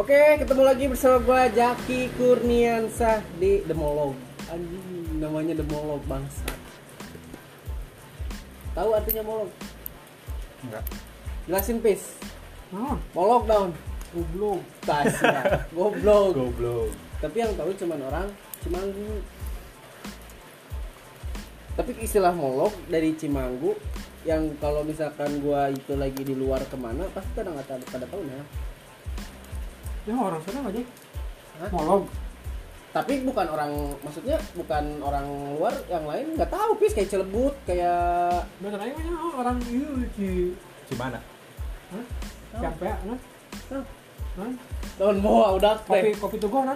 Oke, ketemu lagi bersama gua Jaki Kurniansah di Demolog. Anjing, namanya Demolog bangsa. Tahu artinya molog? Enggak. Jelasin pis. Nah, Molog daun. goblok. Tasya. Goblok. Goblok. Tapi yang tahu cuma orang Cimanggu. Tapi istilah molog dari Cimanggu yang kalau misalkan gua itu lagi di luar ke mana pasti kadang nggak tahu pada tahu ya. Ya orang sana aja. Hah? Molog. tapi bukan orang maksudnya bukan orang luar yang lain nggak tahu pis kayak celebut kayak Bener aja banyak orang itu di Gimana? Hah? Sampai nah. Hah? Hah? daun boa udah Kopi kopi tugu nah.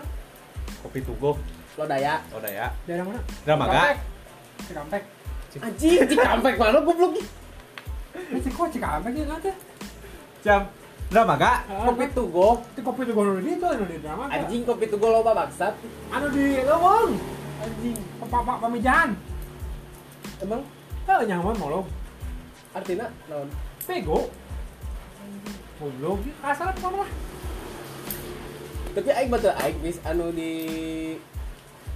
Kopi Tugo. lo daya Oh, dah ya. Daerah mana? Dramaga. Cikampek. anjing cikampek mana goblok Ini sih kok Cikampek ya kan teh? Jam. Dramaga. kopi tugo Itu kopi tugu anu di itu anu di drama. anjing kopi tugo loba bangsat Anu di lewong. anjing Pak pak pamijahan. emang Heh nyaman molog. artinya naon Pego. Goblok. Kasar apa mah? tapi aing betul aing bis anu di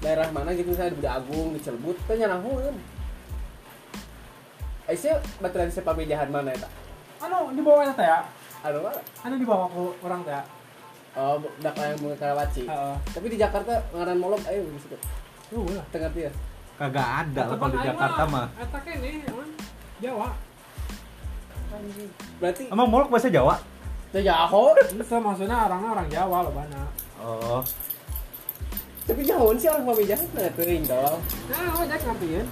daerah mana gitu misalnya di Buda Agung di Celebut teh nyanahueun Aing sih betul di pamijahan mana eta Anu di bawah teh ya. Anu mana Anu di bawah ku orang teh. ya. oh dak yang bunga Karawaci Heeh. tapi di Jakarta ngaran molog ayo gitu Tuh lah. tengah dia Kagak ada lah kalau di Jakarta mah. Eta kene, emang Jawa. berarti Emang molok bahasa Jawa? itu Jaho Itu maksudnya orangnya orang Jawa loh banyak. Oh. tapi jauh sih orang mau jahat nggak teuing dong Nah, lo jak ngertiin.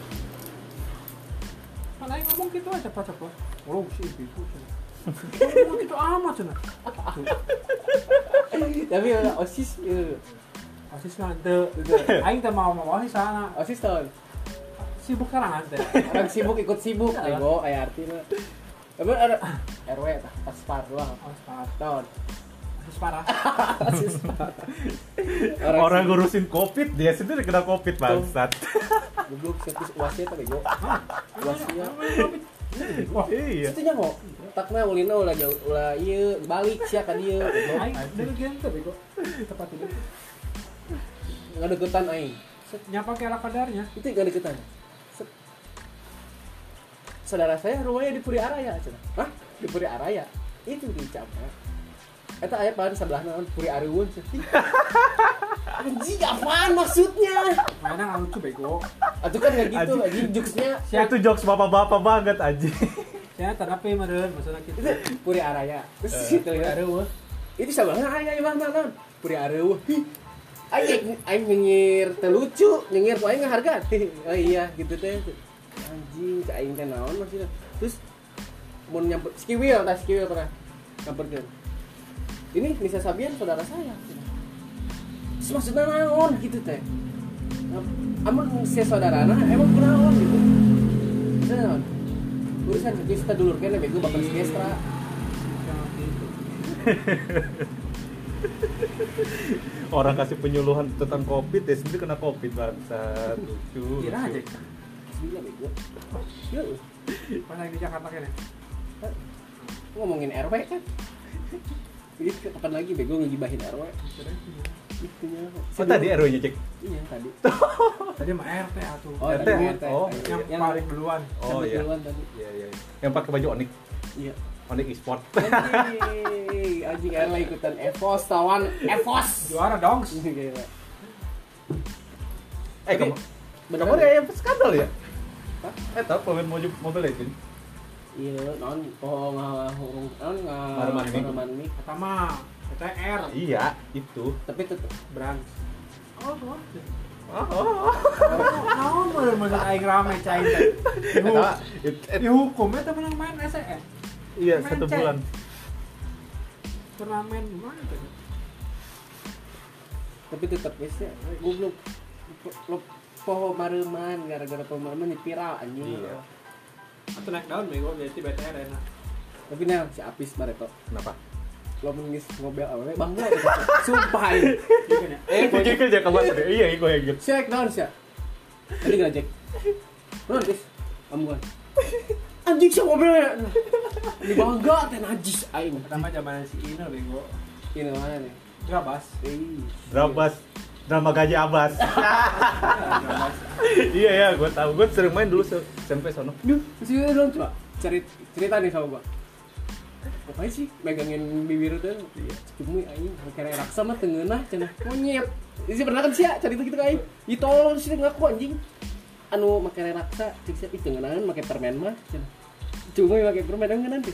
Kan aing ngomong gitu aja cepet-cepet. Oh, si itu. Gitu amat tapi ya, osis Asis ngante. Aing mau mau di sana. osis Sibuk teh. orang sibuk ikut sibuk ego kayak artinya tapi ada RW pas par doang Asis parah. osis par Orang ngurusin Covid, dia sendiri kena Covid bangsat. goblok siapa uasnya tapi ego uasnya Wah, Iya. itu nyaho takna ulina ulah jauh ulah iya balik sia ka dieu aing dari gente bego. Tepat itu. aing Nyapa ke ala kadarnya. itu nggak deketan saudara saya rumahnya di Puri Araya cenah hah di Puri Araya itu di Campa Eta aya pan sebelah naon Puri Ariwun cenah. Anjing apaan maksudnya? Mainnya nggak lucu bego. Atuh kan nggak gitu, Anjing. anjing jokesnya Itu jokes bapak-bapak banget anjing. Saya terapi meren maksudnya gitu. itu Puri Araya. Terus gitu ya. Itu sebelah aya imah naon? Puri. Hi. Aing aing nyengir teu lucu, nyengir ku aing harga. Oh iya gitu teh. Anjing, ka aing teh naon maksudnya. Terus mun nyamper skiwil tah skiwil pernah nyamperkeun. Ini Nisa Sabian saudara saya. Terus maksudnya naon gitu teh. Amun si saudarana emang kunaon gitu. Naon? Urusan kita dulur kene bego bakal segestra. Orang kasih penyuluhan tentang Covid, dia sendiri kena Covid bangsat. Lucu. Kira aja. Gila bego. Yuk, Pas lagi di Jakarta kene. ngomongin RW kan. Jadi kapan lagi bego ngegibahin RW? Itu ya. Oh tadi RW-nya cek. Iya tadi. Tadi mah RT atuh. Oh, RT, oh. RT. Oh. yang, yang paling duluan. Oh iya. duluan tadi. Iya iya. Yang pakai baju Onyx, Iya. Onyx e-sport. Anjing, anjing RW ikutan Evos tawan Evos. Juara dong. Gila. Eh Tapi, kamu kamu ya? ada yang skandal ya? Hah? Eh tahu pemain mobil mobil Legend? Iya, non oh ngahurung non Mareman mik. ngareman mik. Pertama, PTR, Iya, itu. Tapi tetep brand. Oh, oh. Oh, oh, oh. Bener bener aing rame cai teh. Eta, it- it- Dihukum eta menang main SEN. Iya, Main satu bulan. Turnamen tuh? tapi tetep geus ya goblok. Lo poho mareman gara-gara pemain di viral anjing. Iya. Atau naik daun bego jadi BTR enak. Tapi nah si Apis bareto. Kenapa? Lo mengis mobil awewe bangga gitu. Sumpah. ini. Gitu ya. Eh, Gue gojek. kerja kamu tadi. Iya, gue yang gitu. Cek naon sia? Tadi ngajek. Naon Pis? Kamu kan. Anjing sih mobilnya. Ini bangga teh najis aing. Pertama zaman si Ino bego. Ini mana nih? Grabas. Eh, Drabas drama gaji abas iya ya gue tahu gue sering main dulu SMP sono ada dong coba cerita, cerita nih sama gua Ngapain sih megangin bibir tuh? Iya, cumi aing kira raksa mah tengenah cenah monyet. Isi pernah kan sih cerita gitu kan aing. Ih tolong sih ngaku anjing. Anu make raksa cek sih ih tengenahan make permen mah cenah. Cumi make permen tengenan teh.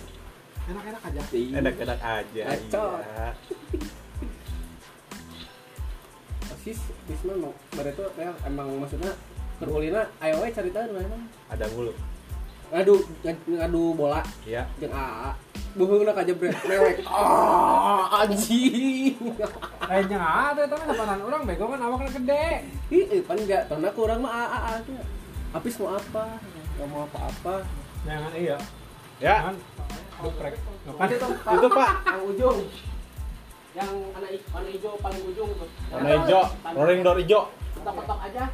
Enak-enak aja. Enak-enak aja Bacot. iya. Sis, sis mah kayak emang maksudnya terulina ayo we cerita nu emang. ada mulu Ngadu ngadu- bola ya jeung AA. Buheungna ka jebret mewek. Ah, anjing. Kayaknya ada tapi nampanan orang bego kan awaknya gede. Ih, eh, pan enggak, karena kurang mah AA aja. Apis mau apa? Gak mau apa-apa. Jangan iya. ya Jangan Itu? Pak. itu pak Yang ujung. Yang anak i- warna hijau paling ujung tuh. warna hijau rolling door hijau Petok-petok aja.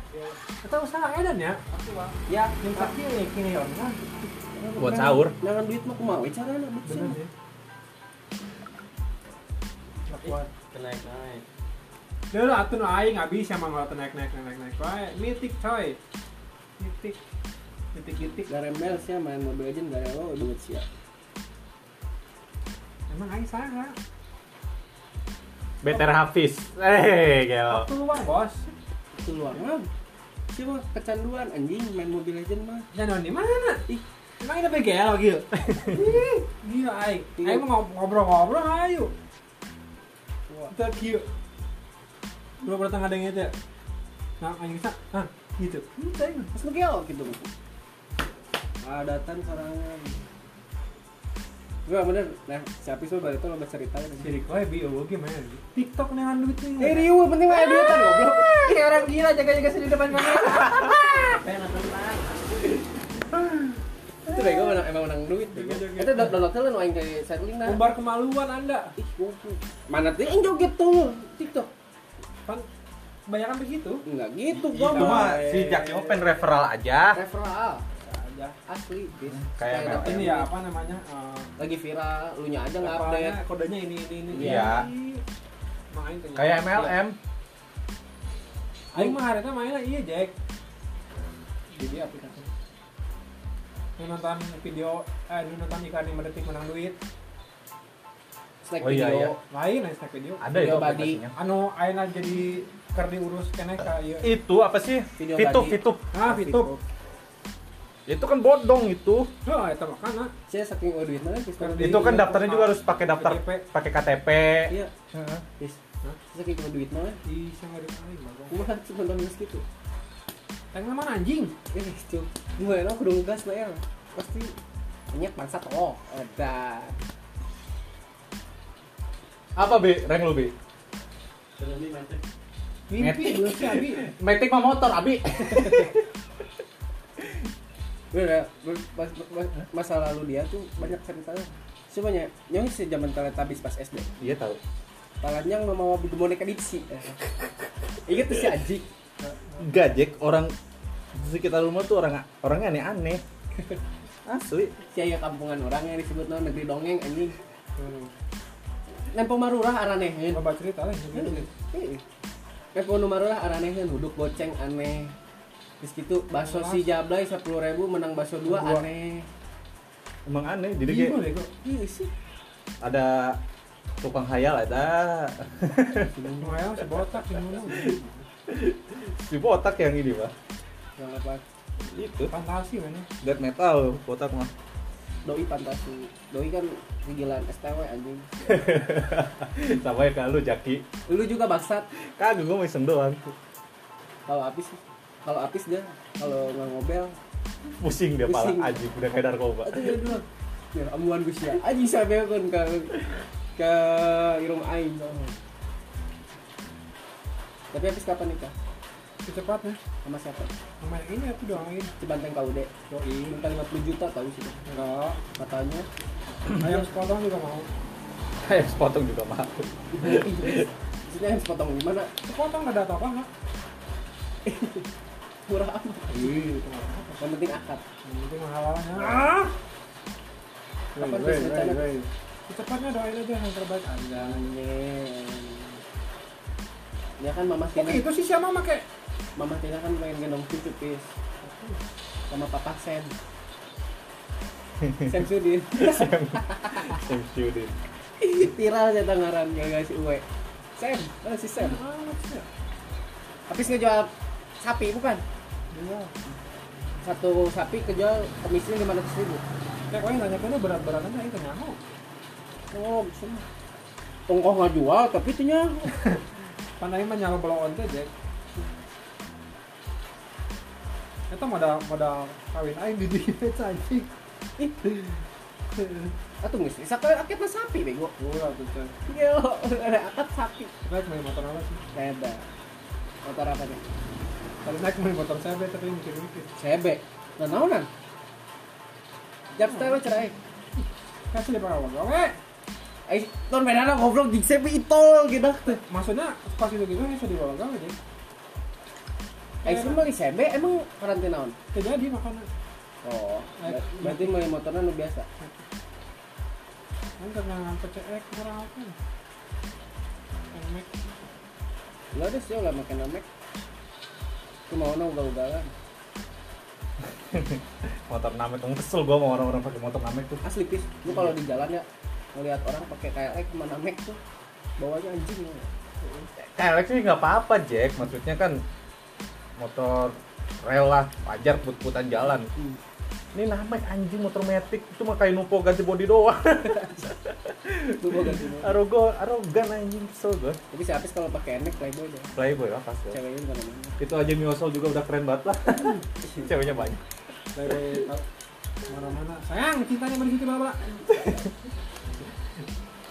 Kita usaha edan ya. Ya, Yang kaki ini kini ya. Nah, buat sahur Jangan duit mah kumaha we carana bener bener. sih. Naik naik Dia lu atuh nu aing nggak bisa mah ngeliat naik naik naik naik naik. Wae mitik coy. Mitik. Mitik mitik. Garembel sih main Mobile Legends gak rela duit sih. Emang aing salah. Better Hafiz eh gelo Waktu luang bos. Itu luar mah. Siapa kecanduan anjing main Mobile Legends mah. Jangan di mana? Ih, emang ini BGL. Ih, Gila aing. Aing mau ngob- ngobrol-ngobrol ayo. Kita kieu. Dua bertengah dengan itu. Nah, aing bisa. Nah, gitu. Gitu aing. Pas ngegel gitu. Adatan sorangan. Gak bener, nah si Apis mah balik tuh lo bercerita kan Jadi kowe bi eueuh ge mana? TikTok nehan duit nih. Eh Rio, penting mah duitan goblok. Ini orang gila jaga-jaga sendiri depan kamera. Itu bego menang, emang menang duit Itu udah download nu aing kayak settling nah Umbar kemaluan Anda. Ih, Mana tuh yang joget tuh? TikTok. Kan bayaran begitu. Enggak gitu, itu gua mah mah si Jack Yo pen referral aja. Referral Aja. Asli, bis Kayak Supaya dapet Ini ya apa namanya? eh, Lagi viral, lu nya aja nggak update kodenya ini ini ini. Iya. Main tuh. kayak MLM Aing mah harita mainnya iya Jack. Jadi aplikasi Lu nonton video eh lu nonton iklan yang mendetik menang duit. Snack Oh, iya, video iya. Lain aja snack video. ada Video itu body. aplikasinya Anu ayeuna jadi keur diurus keneh ka ieu. itu apa sih Video Fitup. Fitup Ah, Fitup. Itu kan bodong itu Oh, eta mah kana. Saya saking oh duitnya kan bis Di- itu kan daftarnya juga harus pakai daftar KTP. pakai KTP Iya, Heeh. bis Hah? Saking oh duitnya Di sangar aing mah. Gua cuma nonton gitu Teng mana anjing? Eh, cuk. Gue lah kudu ngegas lah ya. Pasti banyak bangsat oh. Ada. apa bi rank lu bi Berani mantep Mimpi Abi. Matic mah motor abi Ber- mas- mas- masa lalu dia tuh banyak ceritanya. Semuanya, yang si zaman Teletubbies pas SD. iya tahu Palanya mau boneka dipsi. Ingat tuh si Aji. gajek orang di sekitar rumah tuh orang orangnya aneh-aneh asli Si aya kampungan orang yang disebut nama negeri dongeng anjing. Nempo marurah araneheun. Coba cerita lah. Heeh. Nempo nu marurah araneheun duduk goceng aneh. Terus gitu bakso si Jablay 10.000 menang bakso 2 Dua. aneh. emang aneh jadi Iya kayak. Iya sih. ada tukang hayal ada Noel si botak yang ngomong. si botak yang ini pak Yang apa? itu Fantasi mana? death metal botak mah Doi fantasi. Doi kan kegilaan STW anjing. sama ya kalau Jaki Lu juga baksat. kagak gue mau iseng doang Kalau Apis kalau Apis dia kalau nggak ngobel pusing dia pala Pusing. anjing udah kayak narkoba itu dia dulu. Ya amuan Gus ya. Anjing sampai kan ke ke irung aing. Tapi Apis kapan nikah? Secepatnya. Sama siapa? Sama yang ini aku doain. Cibanteng Kaude. Doi. Minta 50 juta tahu sih. Enggak. Katanya. Ayam sepotong juga mau. kayak sepotong juga mah Maksudnya yang sepotong gimana? Sepotong nggak ada apa-apa? Murah amat. Iya. Yang penting akad. Yang penting halalnya. Ah! Kapan terus rencana? Secepatnya doain aja yang terbaik aja. Jangan. Ya kan Mama Tina, Oke, itu sih siapa make Mama Tina kan pengen gendong cucu pis sama Papa Sen. Sen Sudin. Sam Sudin. Viral saya tangaran ya guys Uwe. Sen, mana si Sen? Habis ngejual sapi bukan? Iya. Satu sapi kejual komisinya lima ratus ribu. Kayak kau yang nanya kena berat-beratan aing tanya mau. Oh, semua. Tongkoh nggak jual tapi itu nya Pandai mah nyala belon teh, Jack. Eta modal modal kawin aing di dieu anjing. Atuh geus sakal aketna sapi bego. Gua tuh. Yo, ada akad sapi. Main motor apa sih? Beda. Motor apa nih? Tadi naik main motor saya tapi mikir-mikir. CB. Nah, naonan? Jap style cerai. Kasih dia pakai gawe. Ai, ton bedana goblok di CB itol gitu. Maksudnya pas itu gitu bisa dibawa gawe deh. Ai semua di CB emang karantina on. Terjadi makanya. Oh, ber- berarti mau motornya nu biasa. Kan karena PCX kurang apa? Emek. Lu ada sih lah makan namek. Cuma mau ugal-ugalan. Motor namek, Yang kesel gua sama orang-orang pakai motor namek tuh. Asli pis, lu kalau di jalan ya ngelihat orang pakai KLX cuma namek tuh bawanya anjing ya. KLX sih nggak apa-apa Jack, maksudnya kan motor rel lah, wajar put-putan jalan. Hmm. Ini namek anjing motor metik, cuma kayak nupo ganti body doang. Gua ganti motor. Arogo, arogan anjing kesel gua. Tapi si Apis kalau pakai enek playboy deh. Playboy lah pasti. Ceweknya bukan namanya. Itu aja Miosol juga udah keren banget lah. Ceweknya banyak. Dari mana-mana. Sayang, cintanya situ bala.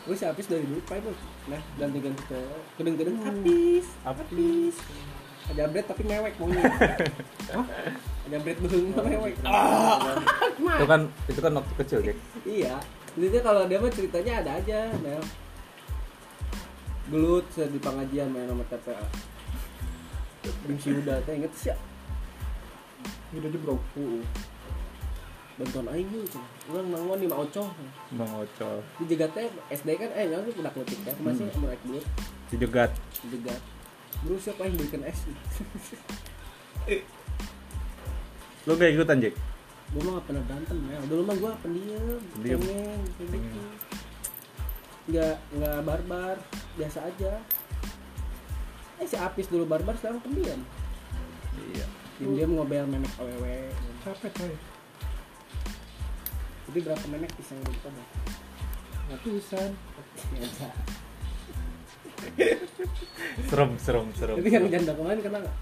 Gue si Apis dari dulu playboy. Nah, ganti-ganti cowok. Gedeng-gedeng Apis. Apis. Ada bread tapi mewek maunya. Hah? Ada bread beheng tapi mewek. Ah, Itu kan itu kan waktu kecil, Jack. Iya. Intinya kalau dia mah ceritanya ada aja, Mel. Gelut saya di pengajian main sama TPA. Bingsi udah, teh inget sih ya? Udah jebrok. Uh, bantuan aing yuk orang nangwan di Maoco Bang Ocol. di jegat teh SD kan eh jangan udah kletik teh masih Hmm. naik bulut Si Jegat. di jegat bro siapa yang bikin es Lu gak ikutan, Jack? gue mah gak pernah berantem ya dulu mah gue pendiam Pendiam. gitu nggak nggak barbar biasa aja eh si Apis dulu barbar sekarang pendiam Iya. diam diam ngobel memek aww Capek coy. jadi berapa memek pisang gitu kan Ratusan. biasa Serem, serem, serem. tapi yang janda kemarin kena nggak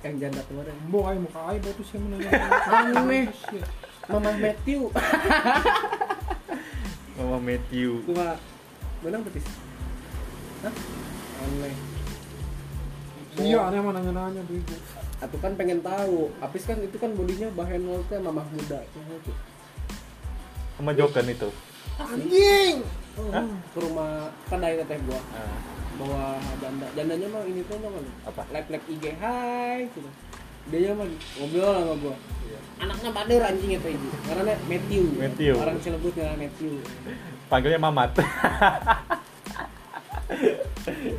yang janda kemarin Mbok aing muka aing batu sih menanya. Aneh. Mama Matthew Mama Matthew. gua menang petis Hah? aneh Iya, aneh mah nanya-nanya bego. aku kan pengen tahu Apis kan itu kan bodinya bahan teh mamah muda Sama Jokan itu. Anjing. Oh, ke rumah kedai teh gua. Ah, bawa janda. Jandanya mah ini tuh mah apa? lab lab IG hai gitu. Dia mah ngobrol sama gua. Anaknya bader anjing itu ibu karena Matthew. Matthew. orang Cilebut nggak Matthew. Panggilnya Mamat.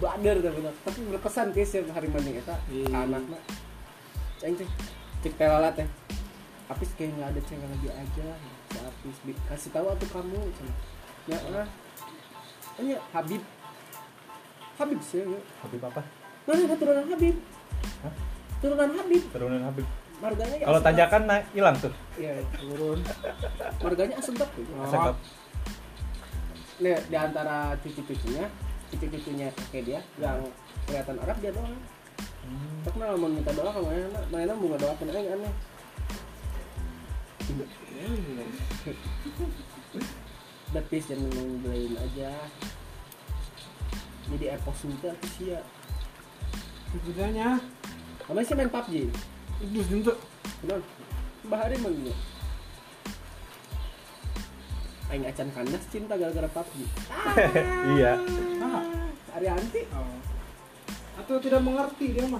bader tapi tapi berkesan guys yang hari mandi. Eta Iya. anaknya. Ceng ceng cek telalat teh Apis kayak nggak ada cewek lagi aja. Si Bi- kasih tahu atuh kamu ceng ya ah Tanya Habib Habib sih ya Habib apa? mana keturunan Habib Hah? turunan Habib Turunan Habib. marganya ya Kalau tanjakan naik hilang tuh. iya turun marganya asegap tuh Asegap. Nih, di antara cucu-cucunya cucu-cucunya kayak dia yang kelihatan Arab dia doang Hmm. tak kenal mau minta doa ke mana mana bunga doa kena aing aneh udah peace jangan ngebelain aja jadi epos itu aku sih ya Kerjanya. kamu sih main PUBG Terus untuk kenal bahari mah gitu aing acan kanas cinta gara-gara PUBG Iya. ah. Arianti Oh. Atau tidak mengerti dia mah.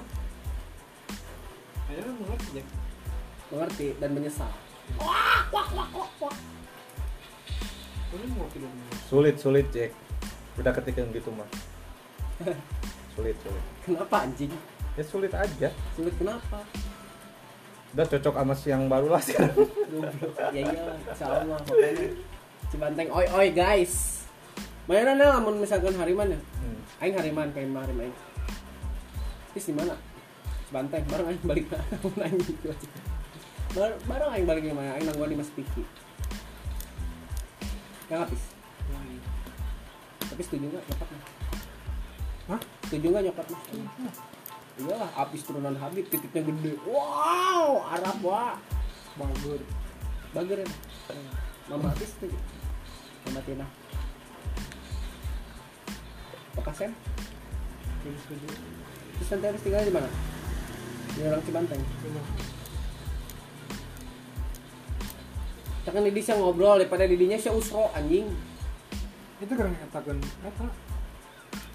Akhirnya mengerti ya. mengerti dan menyesal Ini mengerti dan mengerti. Sulit, sulit, Jack. Udah ketika gitu mah. sulit sulit Kenapa anjing? ya sulit aja Sulit kenapa? udah cocok sama si yang baru lah sekarang ya insya Allah makanya Cibanteng oi oi guys. Mana nih lamun misalkan hariman ya? hmm. Aing hariman kayak kemarin aing. Terus di mana? Cibanteng, bareng aing balik ke aing bareng aing balik ke mana? Aing nangguan di Mas Piki. Yang habis. Tapi setuju nggak nyokapnya? Hah? Setuju nggak nyokapnya? Iyalah, habis turunan Habib, titiknya gede. Wow, Arab wah. bagus Bager ya. Mama habis setuju. Mama Tina. Bagus setuju terus nanti harus tinggal di mana? Di orang Cibanteng. Tekan Didi sih ngobrol daripada Didinya sih usro anjing. itu keren katakan eta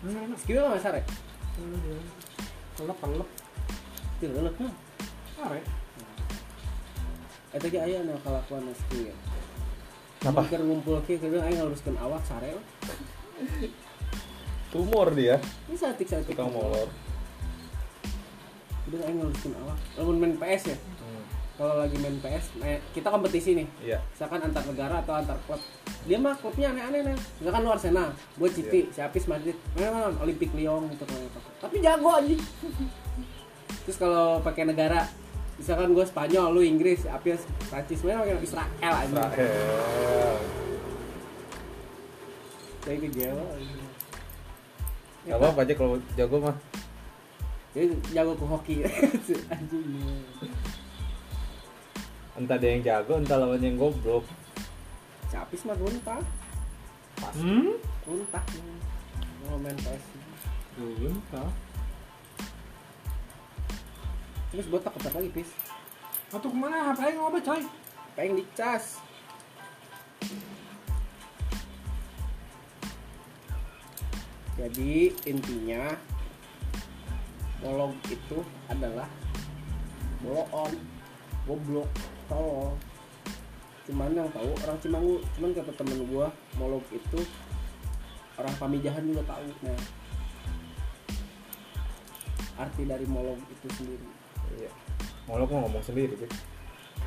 Nah, enak Skill mah sare. kelep kelep Itu leuleuh mah. are Eta ge aya nu kalakuan skill. Apa? Keur ngumpul ke keur aing ngaluruskeun awak sare. tumor dia Ini satik satik. tukang molor Udah aing ngaluruskeun awak. Lamun main PS ya. Kalau lagi main PS, main- kita kompetisi nih. iya. Misalkan antar negara atau antar klub. Dia mah klubnya aneh-aneh nih misalkan luar sana gue Citi si Apis Madrid. Mana mana Olimpik Lyon gitu apa. tapi jago anjing. Terus kalau pakai negara misalkan gue Spanyol lu Inggris si Apis Prancis mana pakai Israel anjing. Israel. Kayak gitu jago. Ya, Gak apa-apa aja kalau jago mah. Jadi jago ke hoki. Anjing entah dia yang jago entah lawan yang goblok. Si Apis mah runtah hmm? Runtah mau main PS tau terus botak apa lagi Pis. Atau ke mana? Apa yang ngobrol coy? Pengen dicas jadi intinya bolong itu adalah bolon goblok tolol cuman yang tahu orang Cimangu cuman kata temen gua molog itu orang pamijahan juga tahu nah arti dari molog itu sendiri. Iya. Monolog mah ngomong sendiri gitu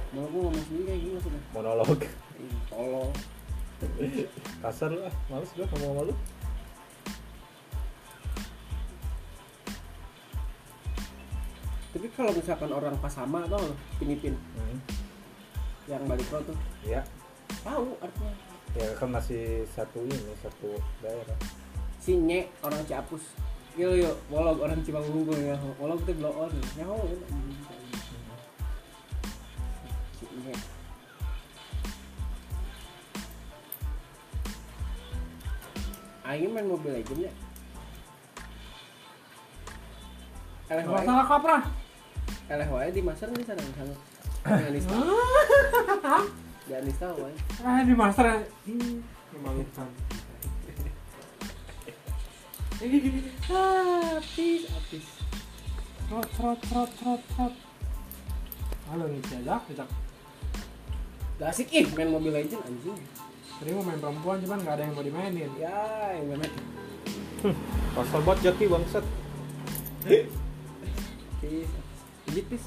molog gua ngomong sendiri kayak gini maksudnya. Monolog. Ih, tolol kasar lu ah males gua ngomong sama lu Tapi kalau misalkan orang Pasama tau lo, Pinipin hmm. yang balik pro tuh, iya tahu artinya. ya kan masih satu ini satu daerah Si Nye orang Ciapus. Yo yo, wolog orang Cimangu ya. Wolog itu blow on. Nyaho ya. Si Nye. Aing main Mobile Legends ya. Masalah kaprah eleh wae di master di sana misalnya. Di Anista, di Anista wae. eh di master hmm, memalukan Habis, habis. trot trot trot trot trot halo nih jajak jajak Gak asik ih main Mobile Legends anjing. tadi mau main perempuan cuman nggak ada yang mau dimainin Ya, yang memet. pasal buat jaki bangsat Pis. Pijit pis.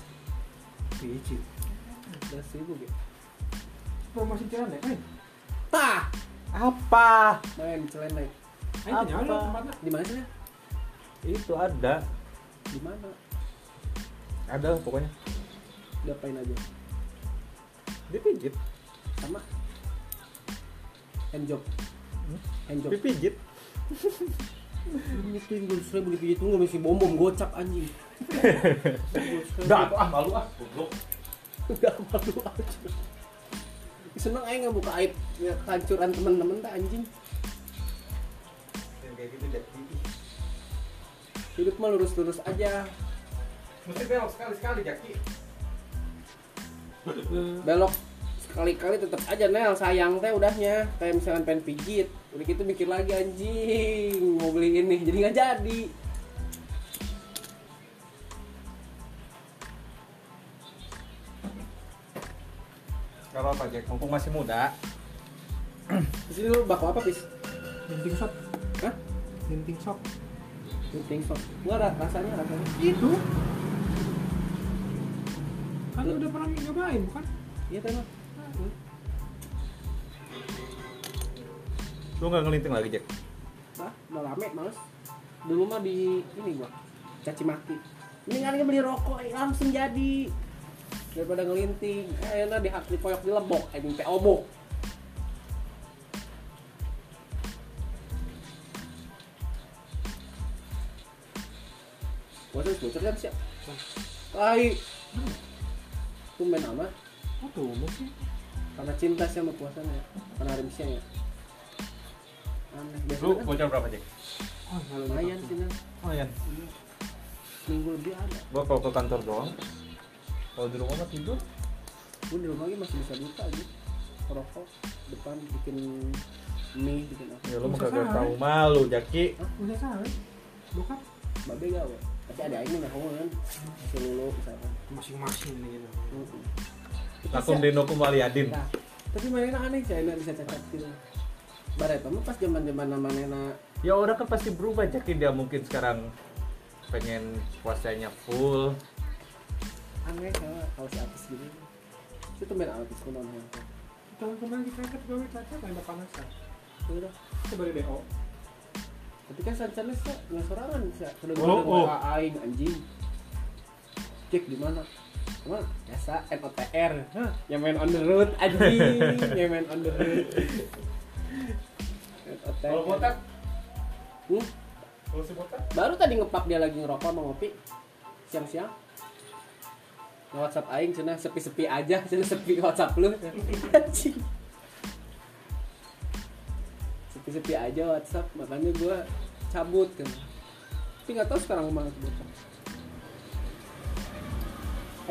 Pijit. Belas ribu gitu. promosi jalan ya kan Tah. apa Main celana. ayo Apa? Di mana sih? Itu ada Di mana? ada lah pokoknya Diapain aja? dipijit Sama handjob. Hmm? Handjob. dipijit Ini gue seribu dipijit tunggu mesti bom bom gocap anjing. Dah, ah malu ah goblok Udah malu aja. Seneng aja nggak buka aib ya, kehancuran temen-temen tak anjing. kayak gitu Hidup mah lurus-lurus aja. mesti belok sekali sekali jaki belok sekali-kali tetap aja Nel sayang teh udahnya kayak misalkan pengen pijit udah gitu mikir lagi anjing mau beli ini jadi nggak jadi Gak apa-apa Jack, mumpung masih muda terus ini lu bakal apa pis Linting shop Hah? Linting shop You think so? Enggak ra- rasanya rasanya. Itu. Kan udah pernah nyobain, bukan? Iya teh Lu nggak ngelinting lagi, Jack? Hah? Udah rame males. Dulu mah di ini gua caci maki. Mendingan beli rokok eh, langsung jadi daripada ngelinting. Eh, enak di hak di koyok di lebok, anjing teh obok. Bocor bocor kan siap. Lai. Tumben amat Oh tuh, sih. karena cinta sih sama puasanya karena rimsnya ya Lu kan bocor berapa, Jack? Oh, kalau lumayan sih nah Oh, iya. minggu lebih ada Gua kalau ke kantor doang. Kalau di rumah mah tidur. gue di rumah lagi masih bisa buka gitu rokok depan bikin mie bikin apa Ya lu mah kagak tahu malu, Jaki. Udah salah. Bokap babe gawe tapi ada aing mah kan masih lulu misalkan masing-masing nih gitu. Lakum dinokum waliadin. nah tapi mana aneh sih enak bisa cacat gitu Bareta mah pas zaman zaman nama nena? Ya orang kan pasti berubah, Jaki dia mungkin sekarang pengen puasanya full. aneh kalau kalau si artis gitu itu tuh main artis kuno nih Tahun kemarin kita angkat gawe caca main panasan. udah baru DO. tapi kan sancanes ya nggak sorangan sih Oh, gue oh. aing anjing. Cek di mana? Mana biasa NOTR yang main on the road anjing. Yang main on the road Hmm? Kalau si botak? baru tadi ngepap dia lagi ngerokok mau ngopi. Siang-siang. Nge WhatsApp aing cina sepi-sepi aja cina sepi WhatsApp lu. Anjing. Sepi-sepi aja WhatsApp makanya gua cabut kan. Tapi nggak tahu sekarang ke mana tuh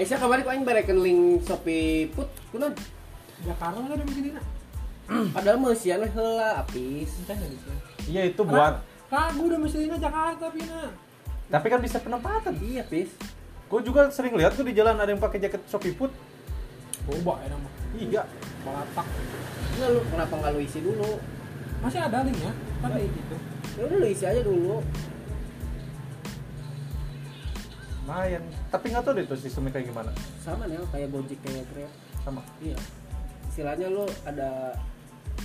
Aisyah kemarin kok aing bareken link Shopee Put kunaon Jakarta ada di sini nak. padahal meusian we heula apis. Iya itu buat. Ragu udah mesti Jakarta Pina. Tapi kan bisa penempatan. iya pis Gue juga sering lihat tuh di jalan ada yang pakai jaket Shopee Food. Boba ya nama. Iya. Balatak. Nggak lu kenapa nggak lu isi dulu Masih ada linknya. Kan kayak gitu. ya udah lu isi aja dulu Lumayan. Tapi nggak tahu deh tuh sistemnya kayak gimana. sama nih kayak Gojek kayak Grab Sama. iya istilahnya lu ada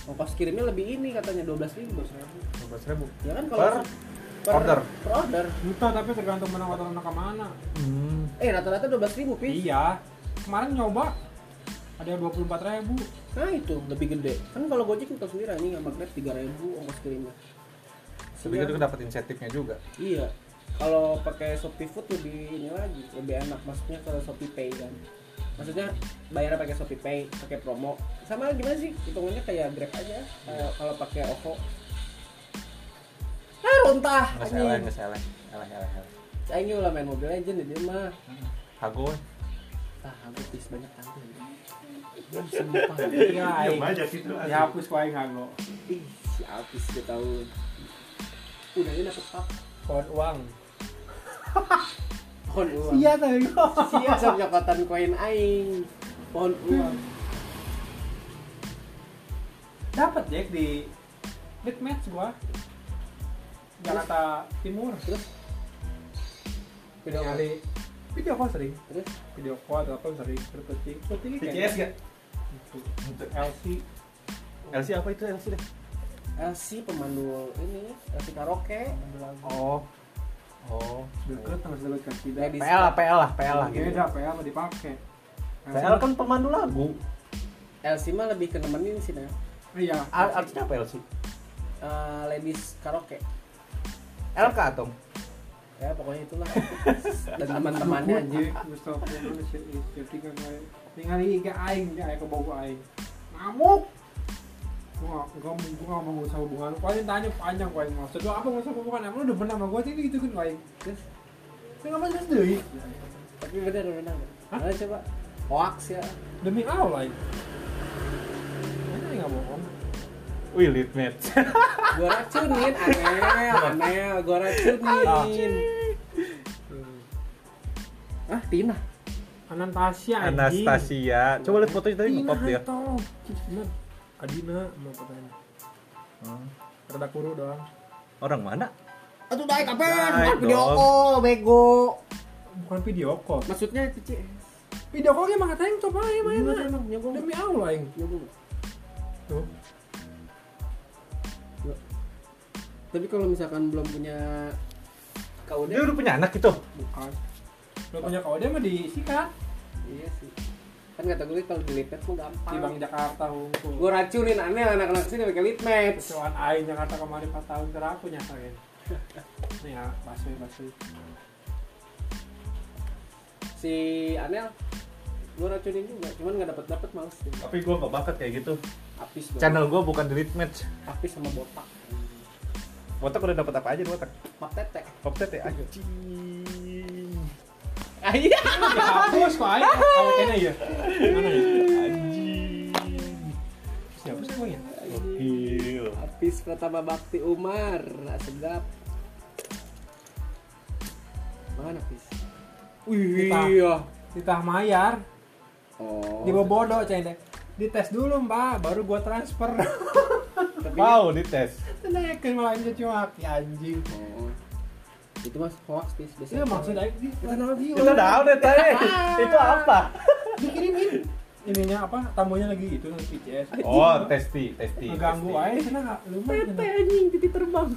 ongkos kirimnya lebih ini katanya 12.000 ribu 12 ribu. ya kan kalau Per order. per order Entah tapi tergantung mana atau mana ke mana. Hmm. eh rata-rata 12.000 ribu pis Iya. Kemarin nyoba ada yang 24 ribu. nah itu lebih gede kan kalau Gojek kita sendiri ini sama Grab 3.000 ongkos kirimnya Tapi Iya. itu dapat insentifnya juga. iya kalau pakai Shopee Food lebih ini lagi lebih enak maksudnya ke Shopee Pay kan maksudnya bayarnya pakai Shopee Pay pakai promo sama gimana sih hitungannya kayak Grab aja kayak kalau pakai OVO ah runtah Nggak anjing. salah, nggak salah. Salah, salah, salah. Aing ulah main Mobile Legend di dia mah Hago. ah aku pis banyak tante sumpah Iya, aing. Ya hapus kau aing hago. ih si Alpis tahu udah ini dapet pap Pohon uang. pohon uang Iya kok. sia sama nyokotan koin aing pohon uang Dapat Jack di Big Match gua. Jakarta Timur. terus video Video kali video call sering. terus Video call atau apa sering terpetik. Petik TCS gak? Itu. LC. LC apa itu LC deh? LC pemandu ini LC karaoke Oh. Oh. Deket sama deket kan tidak. Ladies PL lah, PL lah, PL lah gitu. Beda PL mah dipakai. PL kan pemandu lagu. LC mah lebih ke nemenin sih nah Iya. Ar- Artinya apa LC? Eh, ladies karaoke LK atau? ya pokoknya itulah dan teman-temannya anjing Mustafa mana sih jadi kan kayak ningali iga aing dia aya Gua gua gua nggak mau usah hubungan. Kau yang tanya panjang yang maksud lu apa maksud hubungan? Emang lu udah pernah sama gua sih gitu kan kau yang. terus Saya nggak maksud deui. tapi bener Hah? Mana coba hoax ya Demi Allah aing. Mana nggak bohong. Wih, lead match. gua racunin aneh aneh gua racunin ah Tina Anastasia. Anastasia. Coba lihat fotonya tadi Tina ngepop dia. tolong. Adina mau katanya. Hmm. Rada kuru doang. Orang mana? Kapan? Daek Bukan video call, bego. Bukan video call. Maksudnya itu CS. Video call mah katanya coba aja main emang nyogong? Demi Allah. Nyogong. Tuh. Tapi kalau misalkan belum punya KUD, Dia udah punya anak gitu. Bukan. Lo punya kode mah disikat iya sih. Kan kata gue kalau dilipet mah gampang. di Bank Jakarta hukum. Gue racunin aneh anak-anak sini pakai lead match. Kecuali aing Jakarta kemarin 4 tahun terakhir aku nyatain. Nih ya, basui basui. Si Anel gue racunin juga, cuman nggak dapet dapet males deh. Tapi gue gak bakat kayak gitu. Apis gua. Channel gue bukan delete match. Apis sama botak. Botak udah dapat apa aja di botak? Mak tete. Ya anjing. Iya. Dihapus kok aing. Kalau kena ya. Mana ya? Anjing. Siapa sih emang ya? Gokil. Apis Pratama Bakti Umar, nah, sedap. Mana Apis? Wih, Kita. iya. Ditah mayar. Oh. Di bodoh ceng deh. Dites dulu mbak, baru gua transfer. Tapi Mau dites. Naikin malah aja cuma anjing. Oh. Itu mas hoax Pis. Iya maksud aing sih. Kenal dia. Kita tahu deh teh. Itu apa? Dikirimin. Ininya apa? Tamunya lagi itu PCS. Oh, testi, testi. Testi. aja sana lumayan. Tete anjing, titik terbang.